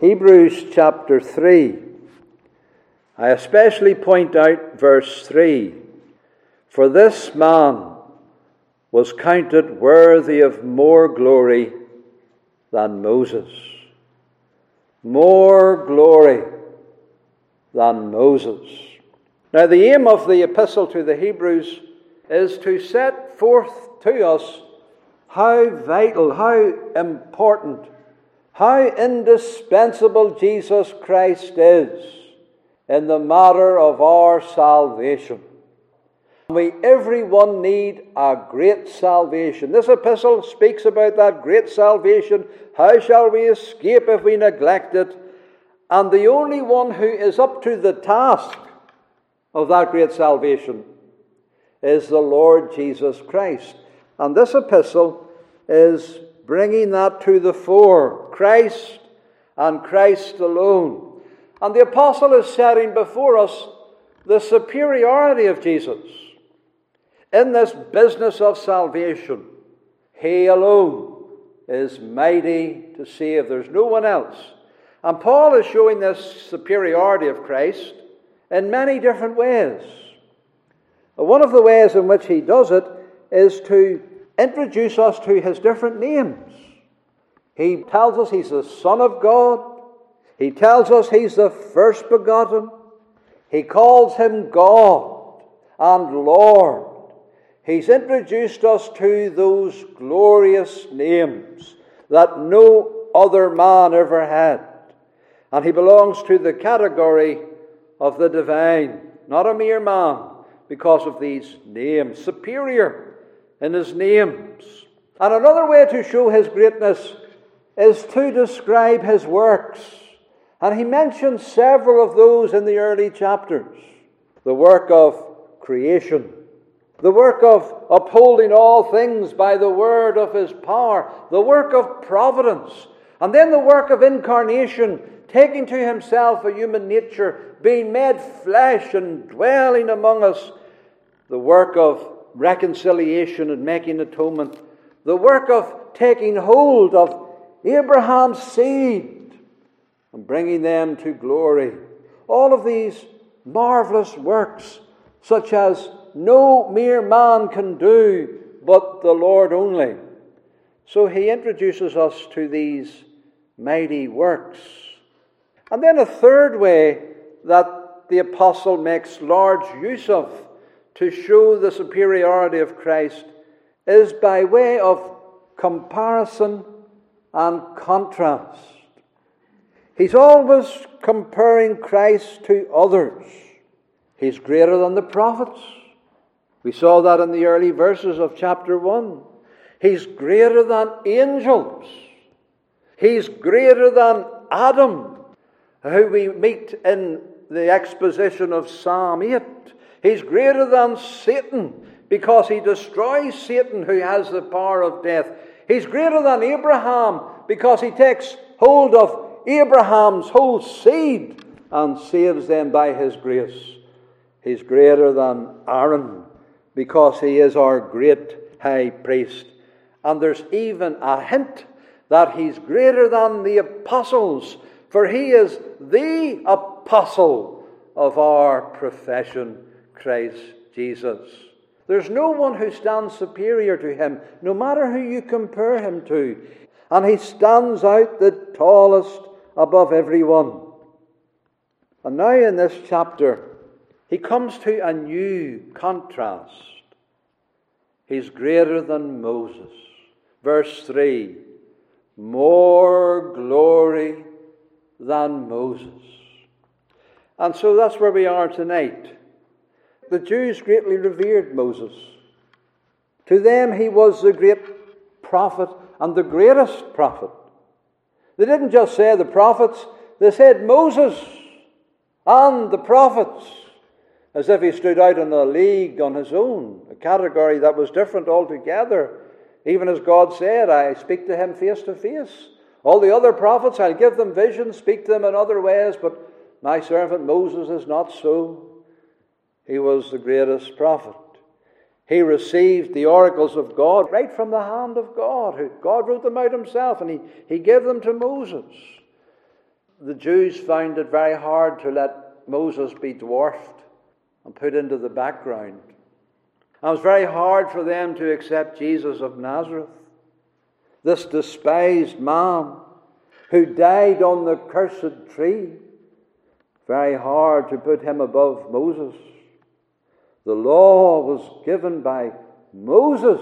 Hebrews chapter 3. I especially point out verse 3 For this man was counted worthy of more glory than Moses. More glory than Moses. Now, the aim of the epistle to the Hebrews is to set forth to us how vital, how important how indispensable Jesus Christ is in the matter of our salvation. We everyone need a great salvation. This epistle speaks about that great salvation. How shall we escape if we neglect it? And the only one who is up to the task of that great salvation is the Lord Jesus Christ. And this epistle is bringing that to the fore Christ and Christ alone. And the apostle is setting before us the superiority of Jesus in this business of salvation. He alone is mighty to save, there's no one else. And Paul is showing this superiority of Christ in many different ways. One of the ways in which he does it is to introduce us to his different names. He tells us he's the Son of God. He tells us he's the first begotten. He calls him God and Lord. He's introduced us to those glorious names that no other man ever had. And he belongs to the category of the divine, not a mere man, because of these names. Superior in his names. And another way to show his greatness is to describe his works. And he mentions several of those in the early chapters. The work of creation, the work of upholding all things by the word of his power, the work of providence, and then the work of incarnation, taking to himself a human nature, being made flesh and dwelling among us, the work of reconciliation and making atonement, the work of taking hold of Abraham's seed and bringing them to glory. All of these marvelous works, such as no mere man can do, but the Lord only. So he introduces us to these mighty works. And then a third way that the apostle makes large use of to show the superiority of Christ is by way of comparison and contrast. He's always comparing Christ to others. He's greater than the prophets. We saw that in the early verses of chapter 1. He's greater than angels. He's greater than Adam, who we meet in the exposition of Psalm 8. He's greater than Satan because he destroys Satan who has the power of death. He's greater than Abraham because he takes hold of Abraham's whole seed and saves them by his grace. He's greater than Aaron because he is our great high priest. And there's even a hint that he's greater than the apostles, for he is the apostle of our profession. Christ Jesus. There's no one who stands superior to him, no matter who you compare him to. And he stands out the tallest above everyone. And now in this chapter, he comes to a new contrast. He's greater than Moses. Verse 3 More glory than Moses. And so that's where we are tonight the Jews greatly revered Moses. To them, he was the great prophet and the greatest prophet. They didn't just say the prophets, they said Moses and the prophets, as if he stood out in a league on his own, a category that was different altogether. Even as God said, I speak to him face to face. All the other prophets, I'll give them visions, speak to them in other ways, but my servant Moses is not so. He was the greatest prophet. He received the oracles of God right from the hand of God. God wrote them out himself and he, he gave them to Moses. the Jews found it very hard to let Moses be dwarfed and put into the background. And it was very hard for them to accept Jesus of Nazareth, this despised man who died on the cursed tree. Very hard to put him above Moses. The law was given by Moses.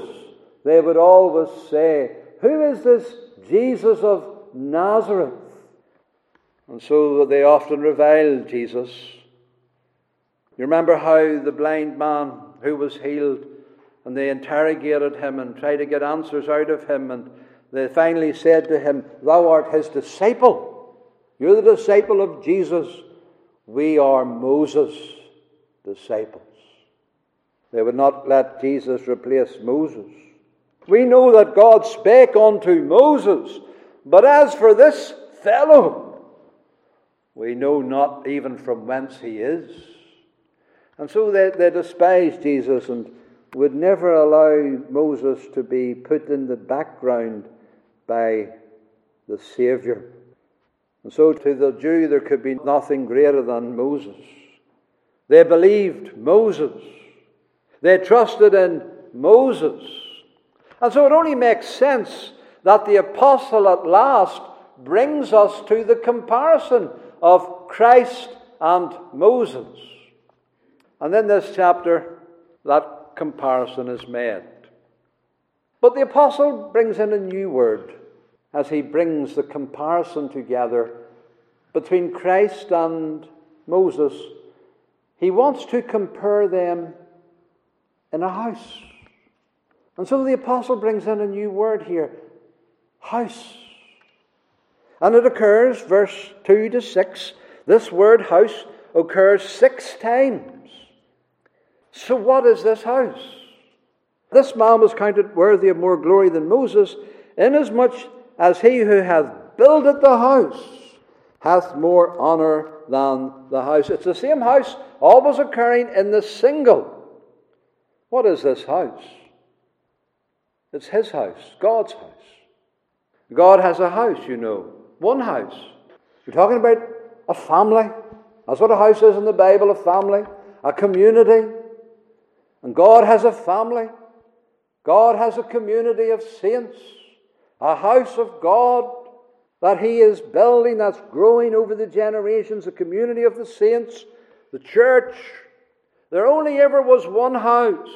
They would always say, Who is this Jesus of Nazareth? And so they often reviled Jesus. You remember how the blind man who was healed, and they interrogated him and tried to get answers out of him, and they finally said to him, Thou art his disciple. You're the disciple of Jesus. We are Moses' disciples. They would not let Jesus replace Moses. We know that God spake unto Moses, but as for this fellow, we know not even from whence he is. And so they, they despised Jesus and would never allow Moses to be put in the background by the Saviour. And so to the Jew, there could be nothing greater than Moses. They believed Moses. They trusted in Moses. And so it only makes sense that the apostle at last brings us to the comparison of Christ and Moses. And in this chapter, that comparison is made. But the apostle brings in a new word as he brings the comparison together between Christ and Moses. He wants to compare them in a house. And so the apostle brings in a new word here house. And it occurs, verse 2 to 6, this word house occurs six times. So, what is this house? This man was counted worthy of more glory than Moses, inasmuch as he who hath builded the house hath more honour than the house. It's the same house, always occurring in the single. What is this house? It's his house, God's house. God has a house, you know, one house. You're talking about a family. That's what a house is in the Bible a family, a community. And God has a family. God has a community of saints, a house of God that He is building that's growing over the generations, a community of the saints, the church. There only ever was one house.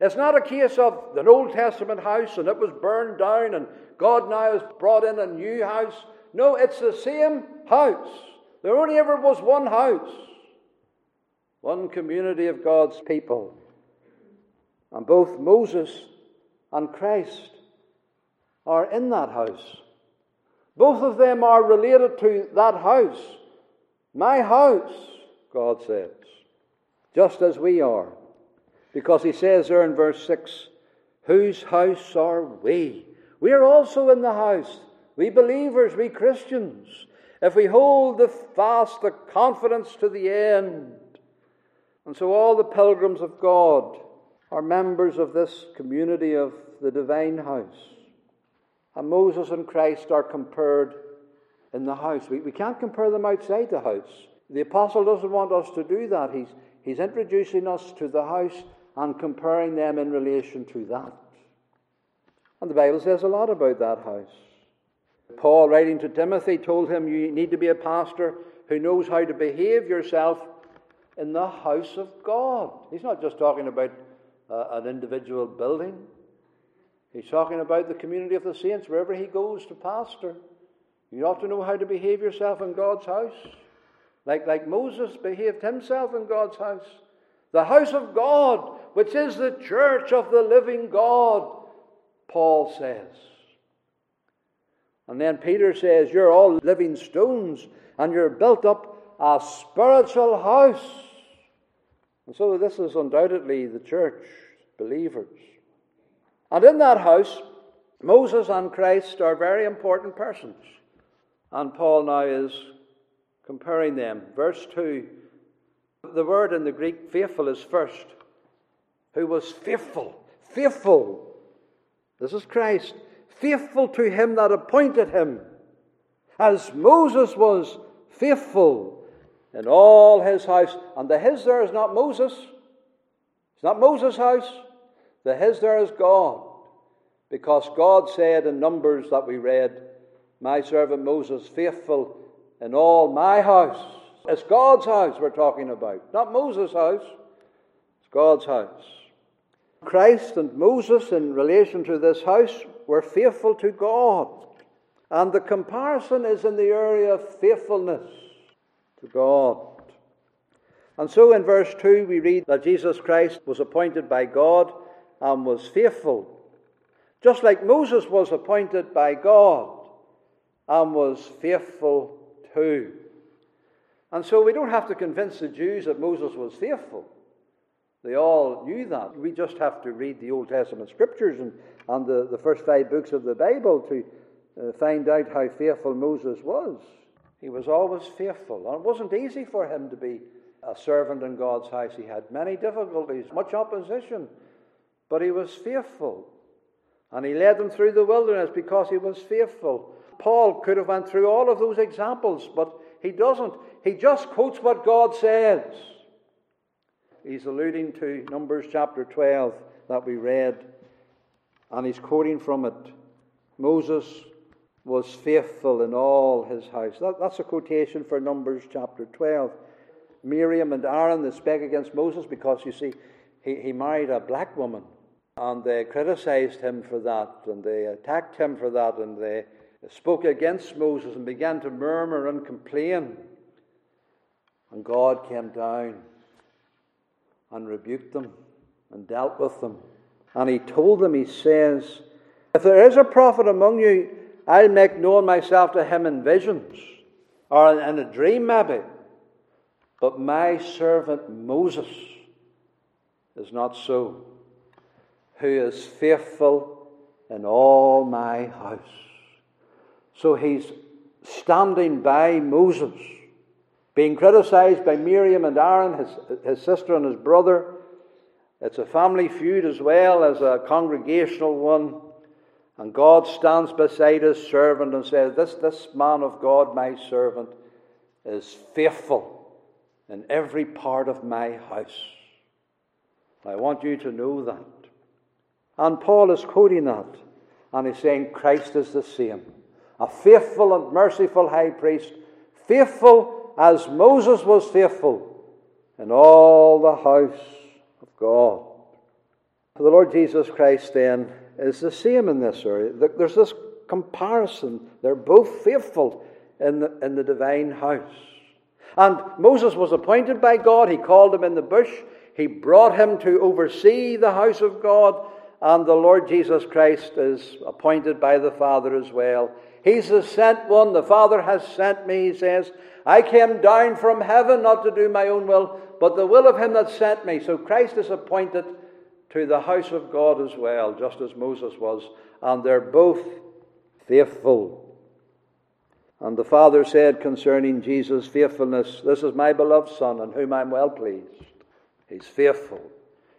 It's not a case of an Old Testament house and it was burned down and God now has brought in a new house. No, it's the same house. There only ever was one house, one community of God's people. And both Moses and Christ are in that house. Both of them are related to that house. My house, God says, just as we are. Because he says there in verse 6, Whose house are we? We are also in the house. We believers, we Christians. If we hold the fast the confidence to the end. And so all the pilgrims of God are members of this community of the divine house. And Moses and Christ are compared in the house. We, we can't compare them outside the house. The apostle doesn't want us to do that. He's, he's introducing us to the house and comparing them in relation to that. And the Bible says a lot about that house. Paul, writing to Timothy, told him you need to be a pastor who knows how to behave yourself in the house of God. He's not just talking about uh, an individual building, he's talking about the community of the saints wherever he goes to pastor. You ought to know how to behave yourself in God's house, like, like Moses behaved himself in God's house. The house of God, which is the church of the living God, Paul says. And then Peter says, You're all living stones, and you're built up a spiritual house. And so this is undoubtedly the church, believers. And in that house, Moses and Christ are very important persons. And Paul now is comparing them. Verse 2 the word in the Greek, faithful, is first. Who was faithful? Faithful. This is Christ. Faithful to him that appointed him. as Moses was faithful in all his house. And the his there is not Moses. It's not Moses' house. The his there is God. Because God said in Numbers that we read, My servant Moses, faithful in all my house. It's God's house we're talking about, not Moses' house. It's God's house. Christ and Moses, in relation to this house, were faithful to God. And the comparison is in the area of faithfulness to God. And so in verse 2, we read that Jesus Christ was appointed by God and was faithful. Just like Moses was appointed by God and was faithful too. And so we don't have to convince the Jews that Moses was faithful. They all knew that. We just have to read the Old Testament scriptures and, and the, the first five books of the Bible to uh, find out how faithful Moses was. He was always faithful. And it wasn't easy for him to be a servant in God's house. He had many difficulties, much opposition, but he was faithful. And he led them through the wilderness because he was faithful. Paul could have went through all of those examples, but he doesn't. He just quotes what God says. He's alluding to Numbers chapter 12 that we read, and he's quoting from it. Moses was faithful in all his house. That, that's a quotation for Numbers chapter 12. Miriam and Aaron, they spake against Moses because, you see, he, he married a black woman. And they criticized him for that, and they attacked him for that, and they spoke against Moses and began to murmur and complain. And God came down and rebuked them and dealt with them. And he told them, he says, If there is a prophet among you, I'll make known myself to him in visions or in a dream, maybe. But my servant Moses is not so, who is faithful in all my house. So he's standing by Moses being criticized by Miriam and Aaron, his, his sister and his brother. It's a family feud as well as a congregational one. And God stands beside his servant and says, This, this man of God, my servant, is faithful in every part of my house. I want you to know that. And Paul is quoting that. And he's saying, Christ is the same. A faithful and merciful high priest, faithful as Moses was faithful in all the house of God. The Lord Jesus Christ, then, is the same in this area. There's this comparison. They're both faithful in the, in the divine house. And Moses was appointed by God. He called him in the bush. He brought him to oversee the house of God. And the Lord Jesus Christ is appointed by the Father as well. He's the sent one. The Father has sent me, he says. I came down from heaven not to do my own will, but the will of him that sent me. So Christ is appointed to the house of God as well, just as Moses was. And they're both faithful. And the Father said concerning Jesus' faithfulness, This is my beloved Son, in whom I'm well pleased. He's faithful.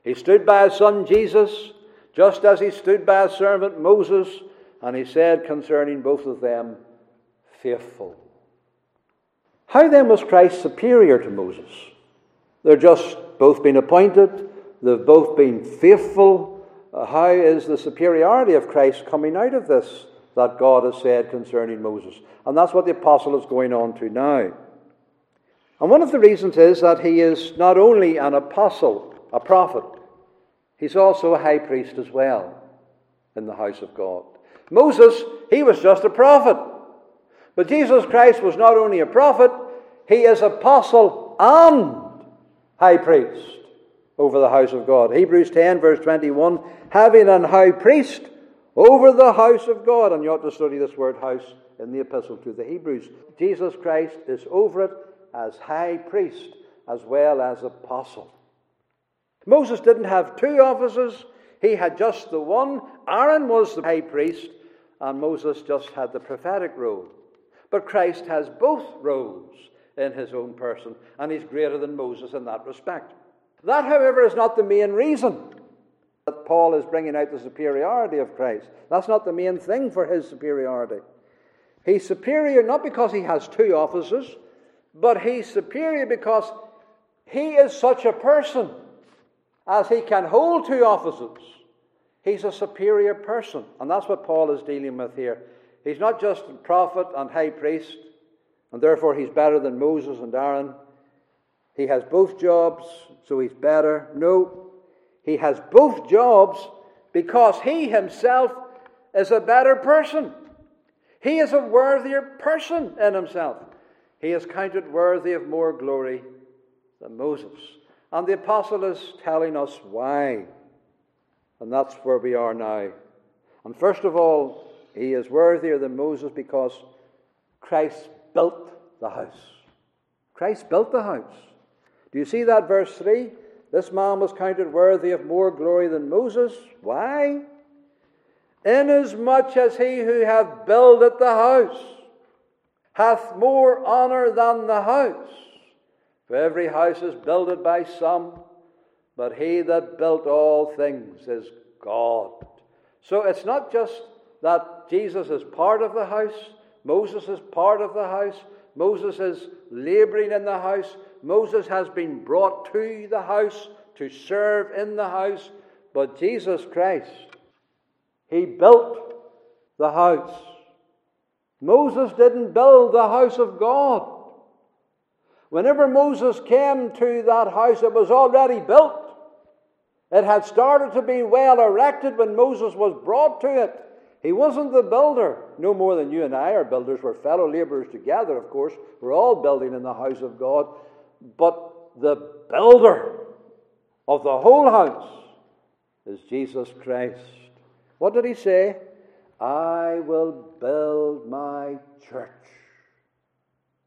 He stood by his Son Jesus, just as he stood by his servant Moses, and he said concerning both of them, Faithful. How then was Christ superior to Moses? They're just both been appointed, they've both been faithful. Uh, how is the superiority of Christ coming out of this that God has said concerning Moses? And that's what the apostle is going on to now. And one of the reasons is that he is not only an apostle, a prophet, he's also a high priest as well in the house of God. Moses, he was just a prophet. But Jesus Christ was not only a prophet, he is apostle and high priest over the house of God. Hebrews 10, verse 21 having an high priest over the house of God. And you ought to study this word house in the epistle to the Hebrews. Jesus Christ is over it as high priest as well as apostle. Moses didn't have two offices, he had just the one. Aaron was the high priest, and Moses just had the prophetic role. But Christ has both roles in his own person, and he's greater than Moses in that respect. That, however, is not the main reason that Paul is bringing out the superiority of Christ. That's not the main thing for his superiority. He's superior not because he has two offices, but he's superior because he is such a person as he can hold two offices. He's a superior person. And that's what Paul is dealing with here. He's not just a prophet and high priest, and therefore he's better than Moses and Aaron. He has both jobs, so he's better. No, he has both jobs because he himself is a better person. He is a worthier person in himself. He is counted worthy of more glory than Moses. And the apostle is telling us why. And that's where we are now. And first of all, he is worthier than Moses because Christ built the house. Christ built the house. Do you see that verse 3? This man was counted worthy of more glory than Moses. Why? Inasmuch as he who hath builded the house hath more honour than the house. For every house is builded by some, but he that built all things is God. So it's not just that Jesus is part of the house, Moses is part of the house, Moses is laboring in the house, Moses has been brought to the house to serve in the house, but Jesus Christ, he built the house. Moses didn't build the house of God. Whenever Moses came to that house, it was already built. It had started to be well erected when Moses was brought to it. He wasn't the builder, no more than you and I are builders. We're fellow laborers together, of course. We're all building in the house of God. But the builder of the whole house is Jesus Christ. What did he say? I will build my church,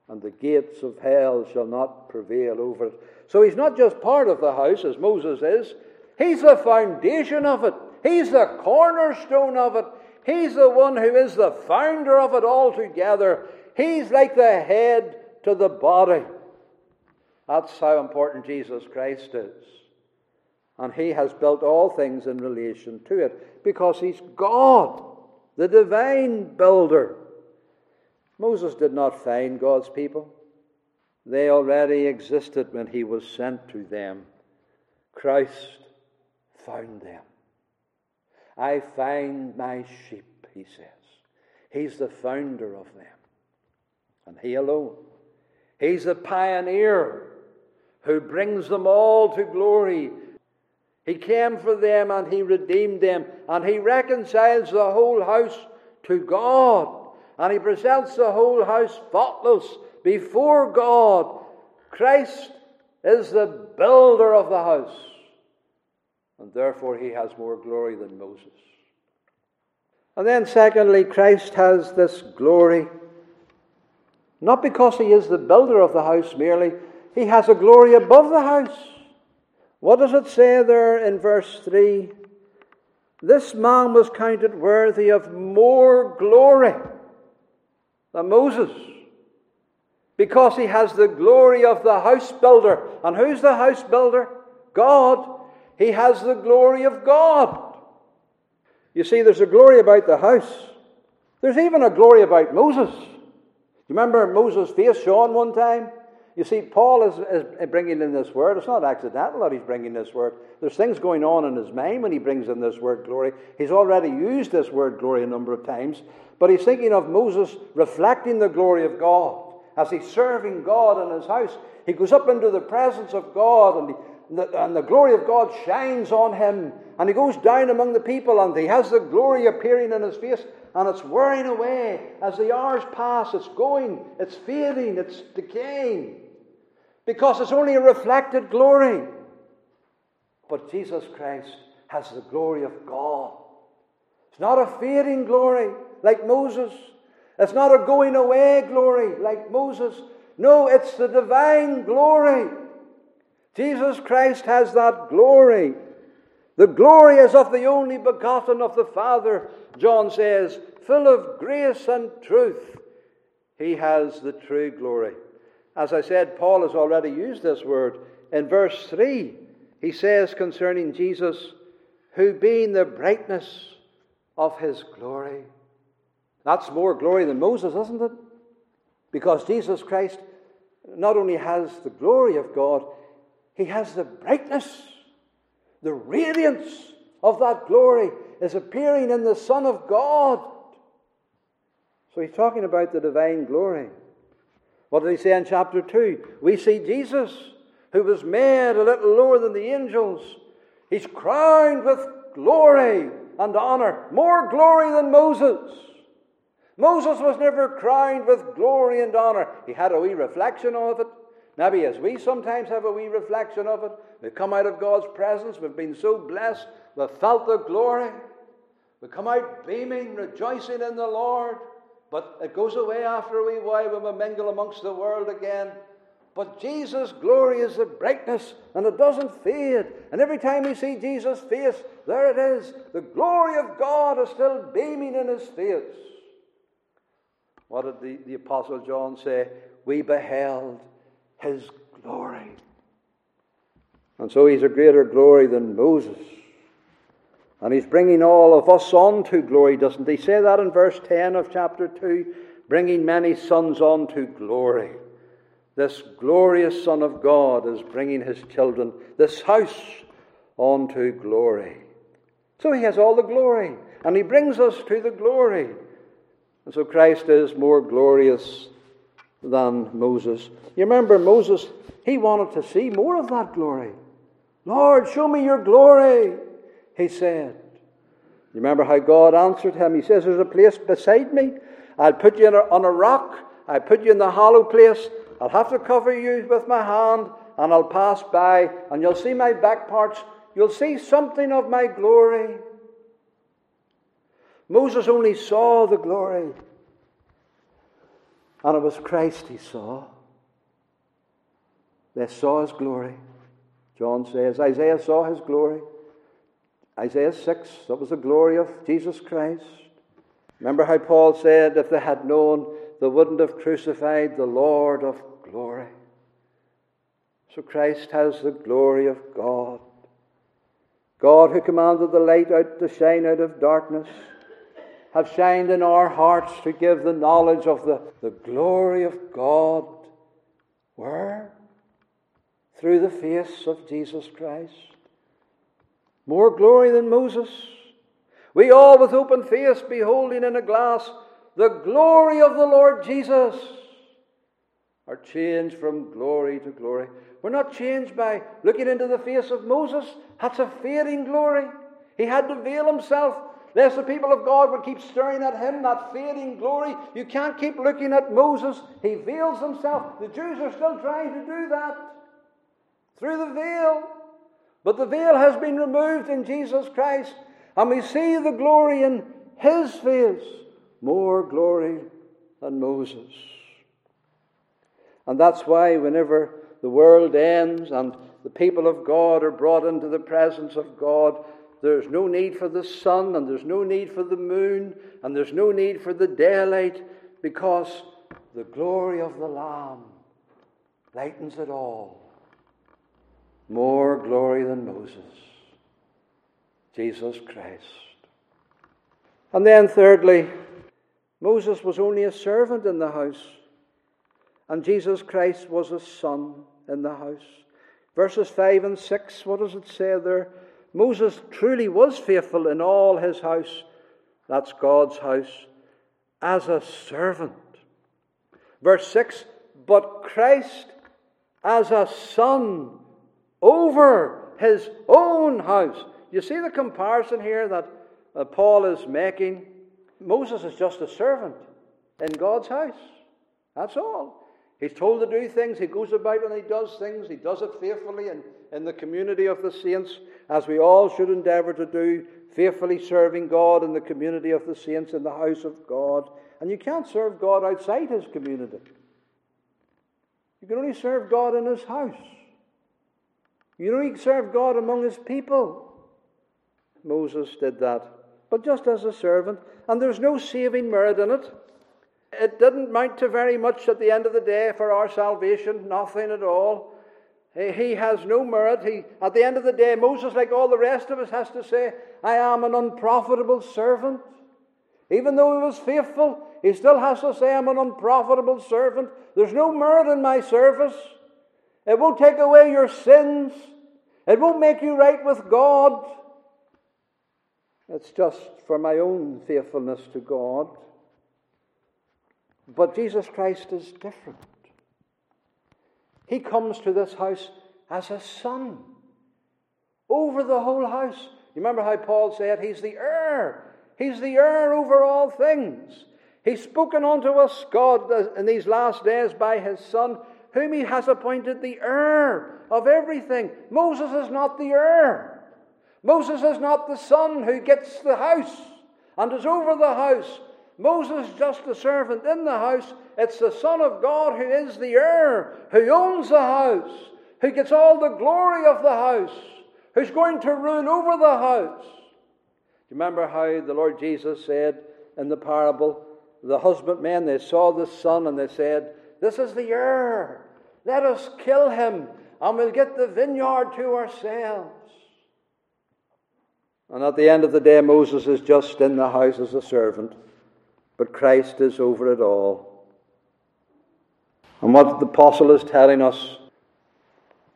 and the gates of hell shall not prevail over it. So he's not just part of the house, as Moses is, He's the foundation of it. He's the cornerstone of it. He's the one who is the founder of it altogether. He's like the head to the body. That's how important Jesus Christ is. And He has built all things in relation to it because He's God, the divine builder. Moses did not find God's people, they already existed when He was sent to them. Christ found them. I find my sheep, he says. He's the founder of them. And he alone. He's the pioneer who brings them all to glory. He came for them and he redeemed them and he reconciles the whole house to God and he presents the whole house faultless before God. Christ is the builder of the house and therefore he has more glory than Moses. And then, secondly, Christ has this glory not because he is the builder of the house merely, he has a glory above the house. What does it say there in verse 3? This man was counted worthy of more glory than Moses because he has the glory of the house builder. And who's the house builder? God. He has the glory of God. You see, there's a glory about the house. There's even a glory about Moses. You remember Moses' face shone one time? You see, Paul is, is bringing in this word. It's not accidental that he's bringing this word. There's things going on in his mind when he brings in this word glory. He's already used this word glory a number of times, but he's thinking of Moses reflecting the glory of God as he's serving God in his house. He goes up into the presence of God and he and the glory of God shines on him. And he goes down among the people and he has the glory appearing in his face and it's wearing away as the hours pass. It's going, it's fading, it's decaying because it's only a reflected glory. But Jesus Christ has the glory of God. It's not a fading glory like Moses. It's not a going away glory like Moses. No, it's the divine glory Jesus Christ has that glory. The glory is of the only begotten of the Father, John says, full of grace and truth. He has the true glory. As I said, Paul has already used this word. In verse 3, he says concerning Jesus, who being the brightness of his glory. That's more glory than Moses, isn't it? Because Jesus Christ not only has the glory of God, he has the brightness, the radiance of that glory is appearing in the Son of God. So he's talking about the divine glory. What did he say in chapter 2? We see Jesus, who was made a little lower than the angels. He's crowned with glory and honor, more glory than Moses. Moses was never crowned with glory and honor. He had a wee reflection of it. Maybe as we sometimes have a wee reflection of it. We've come out of God's presence. We've been so blessed. We've felt the glory. We come out beaming, rejoicing in the Lord. But it goes away after a wee while when we mingle amongst the world again. But Jesus' glory is the brightness, and it doesn't fade. And every time we see Jesus' face, there it is. The glory of God is still beaming in his face. What did the, the Apostle John say? We beheld his glory. And so he's a greater glory than Moses. And he's bringing all of us on to glory, doesn't he? Say that in verse 10 of chapter 2 bringing many sons on to glory. This glorious Son of God is bringing his children, this house, on to glory. So he has all the glory, and he brings us to the glory. And so Christ is more glorious than Moses. You remember Moses, he wanted to see more of that glory. Lord, show me your glory, he said. You remember how God answered him? He says, There's a place beside me. I'll put you a, on a rock. I'll put you in the hollow place. I'll have to cover you with my hand, and I'll pass by, and you'll see my back parts. You'll see something of my glory. Moses only saw the glory, and it was Christ he saw. They saw his glory. John says, Isaiah saw his glory. Isaiah 6, that was the glory of Jesus Christ. Remember how Paul said, if they had known, they wouldn't have crucified the Lord of glory. So Christ has the glory of God. God, who commanded the light out to shine out of darkness, have shined in our hearts to give the knowledge of the, the glory of God. Where? Through the face of Jesus Christ. More glory than Moses. We all with open face beholding in a glass the glory of the Lord Jesus are changed from glory to glory. We're not changed by looking into the face of Moses. That's a fading glory. He had to veil himself lest the people of God would keep staring at him, that fading glory. You can't keep looking at Moses. He veils himself. The Jews are still trying to do that through the veil. But the veil has been removed in Jesus Christ, and we see the glory in his face, more glory than Moses. And that's why, whenever the world ends and the people of God are brought into the presence of God, there's no need for the sun, and there's no need for the moon, and there's no need for the daylight, because the glory of the Lamb lightens it all. More glory than Moses, Jesus Christ. And then, thirdly, Moses was only a servant in the house, and Jesus Christ was a son in the house. Verses 5 and 6, what does it say there? Moses truly was faithful in all his house, that's God's house, as a servant. Verse 6 But Christ as a son over his own house. You see the comparison here that uh, Paul is making? Moses is just a servant in God's house. That's all. He's told to do things, he goes about and he does things, he does it faithfully in, in the community of the saints, as we all should endeavour to do, faithfully serving God in the community of the saints in the house of God. And you can't serve God outside his community. You can only serve God in his house. You can only serve God among his people. Moses did that, but just as a servant, and there's no saving merit in it. It didn't mount to very much at the end of the day for our salvation, nothing at all. He has no merit. He, at the end of the day, Moses, like all the rest of us, has to say, I am an unprofitable servant. Even though he was faithful, he still has to say, I'm an unprofitable servant. There's no merit in my service. It won't take away your sins. It won't make you right with God. It's just for my own faithfulness to God. But Jesus Christ is different. He comes to this house as a son over the whole house. You remember how Paul said he's the heir. He's the heir over all things. He's spoken unto us, God, in these last days by his Son, whom he has appointed the heir of everything. Moses is not the heir. Moses is not the son who gets the house and is over the house. Moses just a servant in the house. It's the Son of God who is the heir, who owns the house, who gets all the glory of the house, who's going to rule over the house. Do you remember how the Lord Jesus said in the parable, the husbandmen, they saw the son and they said, This is the heir. Let us kill him and we'll get the vineyard to ourselves. And at the end of the day, Moses is just in the house as a servant, but Christ is over it all. And what the apostle is telling us,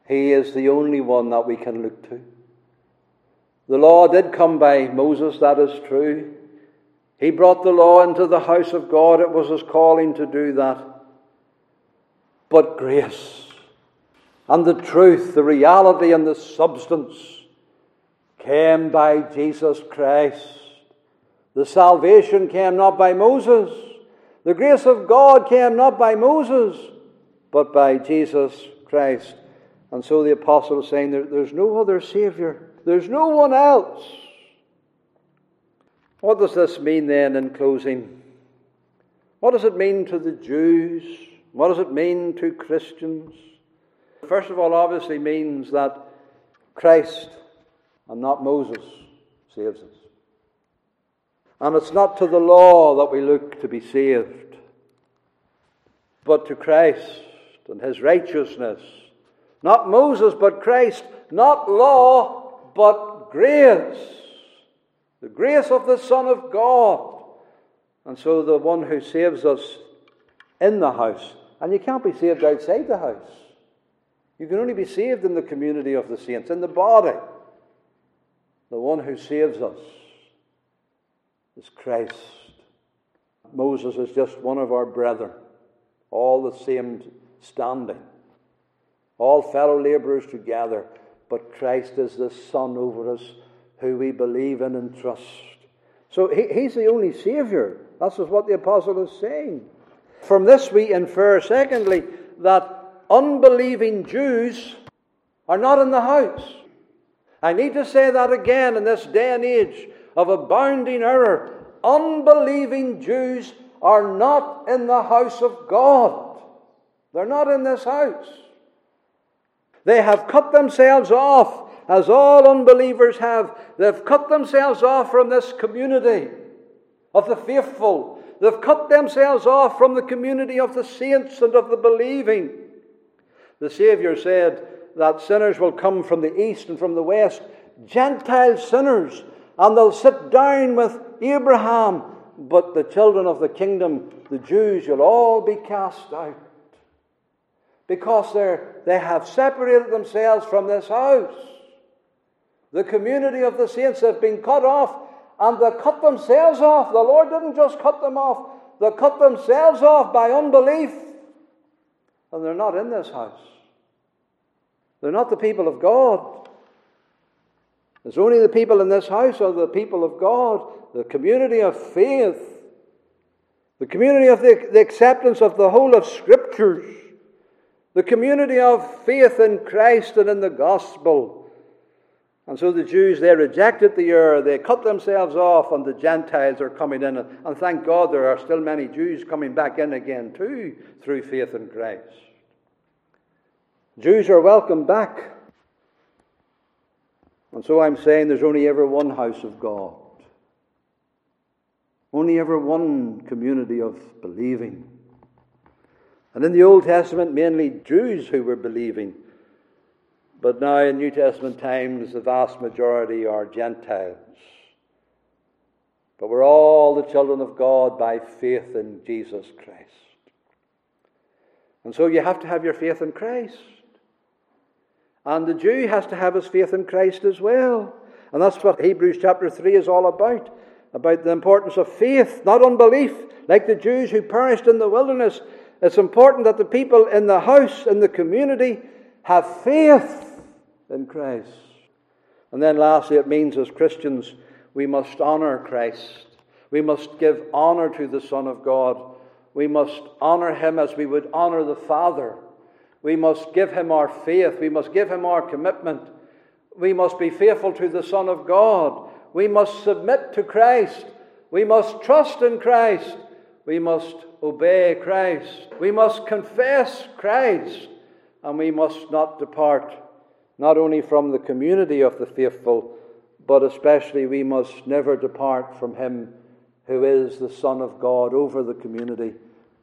he is the only one that we can look to. The law did come by Moses, that is true. He brought the law into the house of God. It was his calling to do that. But grace and the truth, the reality and the substance came by Jesus Christ. The salvation came not by Moses. The grace of God came not by Moses, but by Jesus Christ. And so the apostle is saying there, there's no other Savior. There's no one else. What does this mean then in closing? What does it mean to the Jews? What does it mean to Christians? First of all, obviously means that Christ and not Moses saves us. And it's not to the law that we look to be saved, but to Christ and his righteousness. Not Moses, but Christ. Not law, but grace. The grace of the Son of God. And so the one who saves us in the house. And you can't be saved outside the house. You can only be saved in the community of the saints, in the body. The one who saves us is Christ. Moses is just one of our brethren, all the same standing, all fellow laborers together, but Christ is the Son over us who we believe in and trust. So he, he's the only Savior. That's what the apostle is saying. From this, we infer, secondly, that unbelieving Jews are not in the house. I need to say that again in this day and age of abounding error. Unbelieving Jews are not in the house of God. They're not in this house. They have cut themselves off, as all unbelievers have. They've cut themselves off from this community of the faithful. They've cut themselves off from the community of the saints and of the believing. The Saviour said that sinners will come from the east and from the west, Gentile sinners, and they'll sit down with Abraham. But the children of the kingdom, the Jews, will all be cast out because they have separated themselves from this house. The community of the saints have been cut off and they cut themselves off. The Lord didn't just cut them off, they cut themselves off by unbelief. And they're not in this house. They're not the people of God. It's only the people in this house are the people of God, the community of faith, the community of the, the acceptance of the whole of Scriptures, the community of faith in Christ and in the gospel. And so the Jews, they rejected the error, they cut themselves off, and the Gentiles are coming in. And thank God there are still many Jews coming back in again, too, through faith in Christ. Jews are welcome back. And so I'm saying there's only ever one house of God, only ever one community of believing. And in the Old Testament, mainly Jews who were believing. But now in New Testament times, the vast majority are Gentiles. but we're all the children of God by faith in Jesus Christ. And so you have to have your faith in Christ. And the Jew has to have his faith in Christ as well. And that's what Hebrews chapter 3 is all about about the importance of faith, not unbelief, like the Jews who perished in the wilderness. It's important that the people in the house, in the community, have faith in Christ. And then lastly, it means as Christians, we must honor Christ. We must give honor to the Son of God. We must honor him as we would honor the Father. We must give him our faith. We must give him our commitment. We must be faithful to the Son of God. We must submit to Christ. We must trust in Christ. We must obey Christ. We must confess Christ. And we must not depart, not only from the community of the faithful, but especially we must never depart from Him who is the Son of God over the community.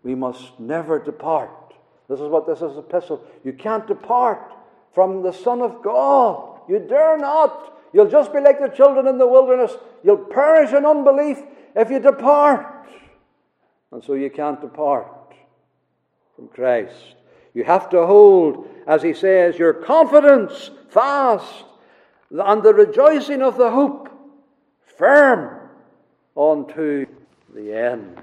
We must never depart. This is what this is epistle. You can't depart from the Son of God. You dare not. You'll just be like the children in the wilderness. You'll perish in unbelief if you depart. And so you can't depart from Christ. You have to hold, as he says, your confidence fast and the rejoicing of the hope firm unto the end.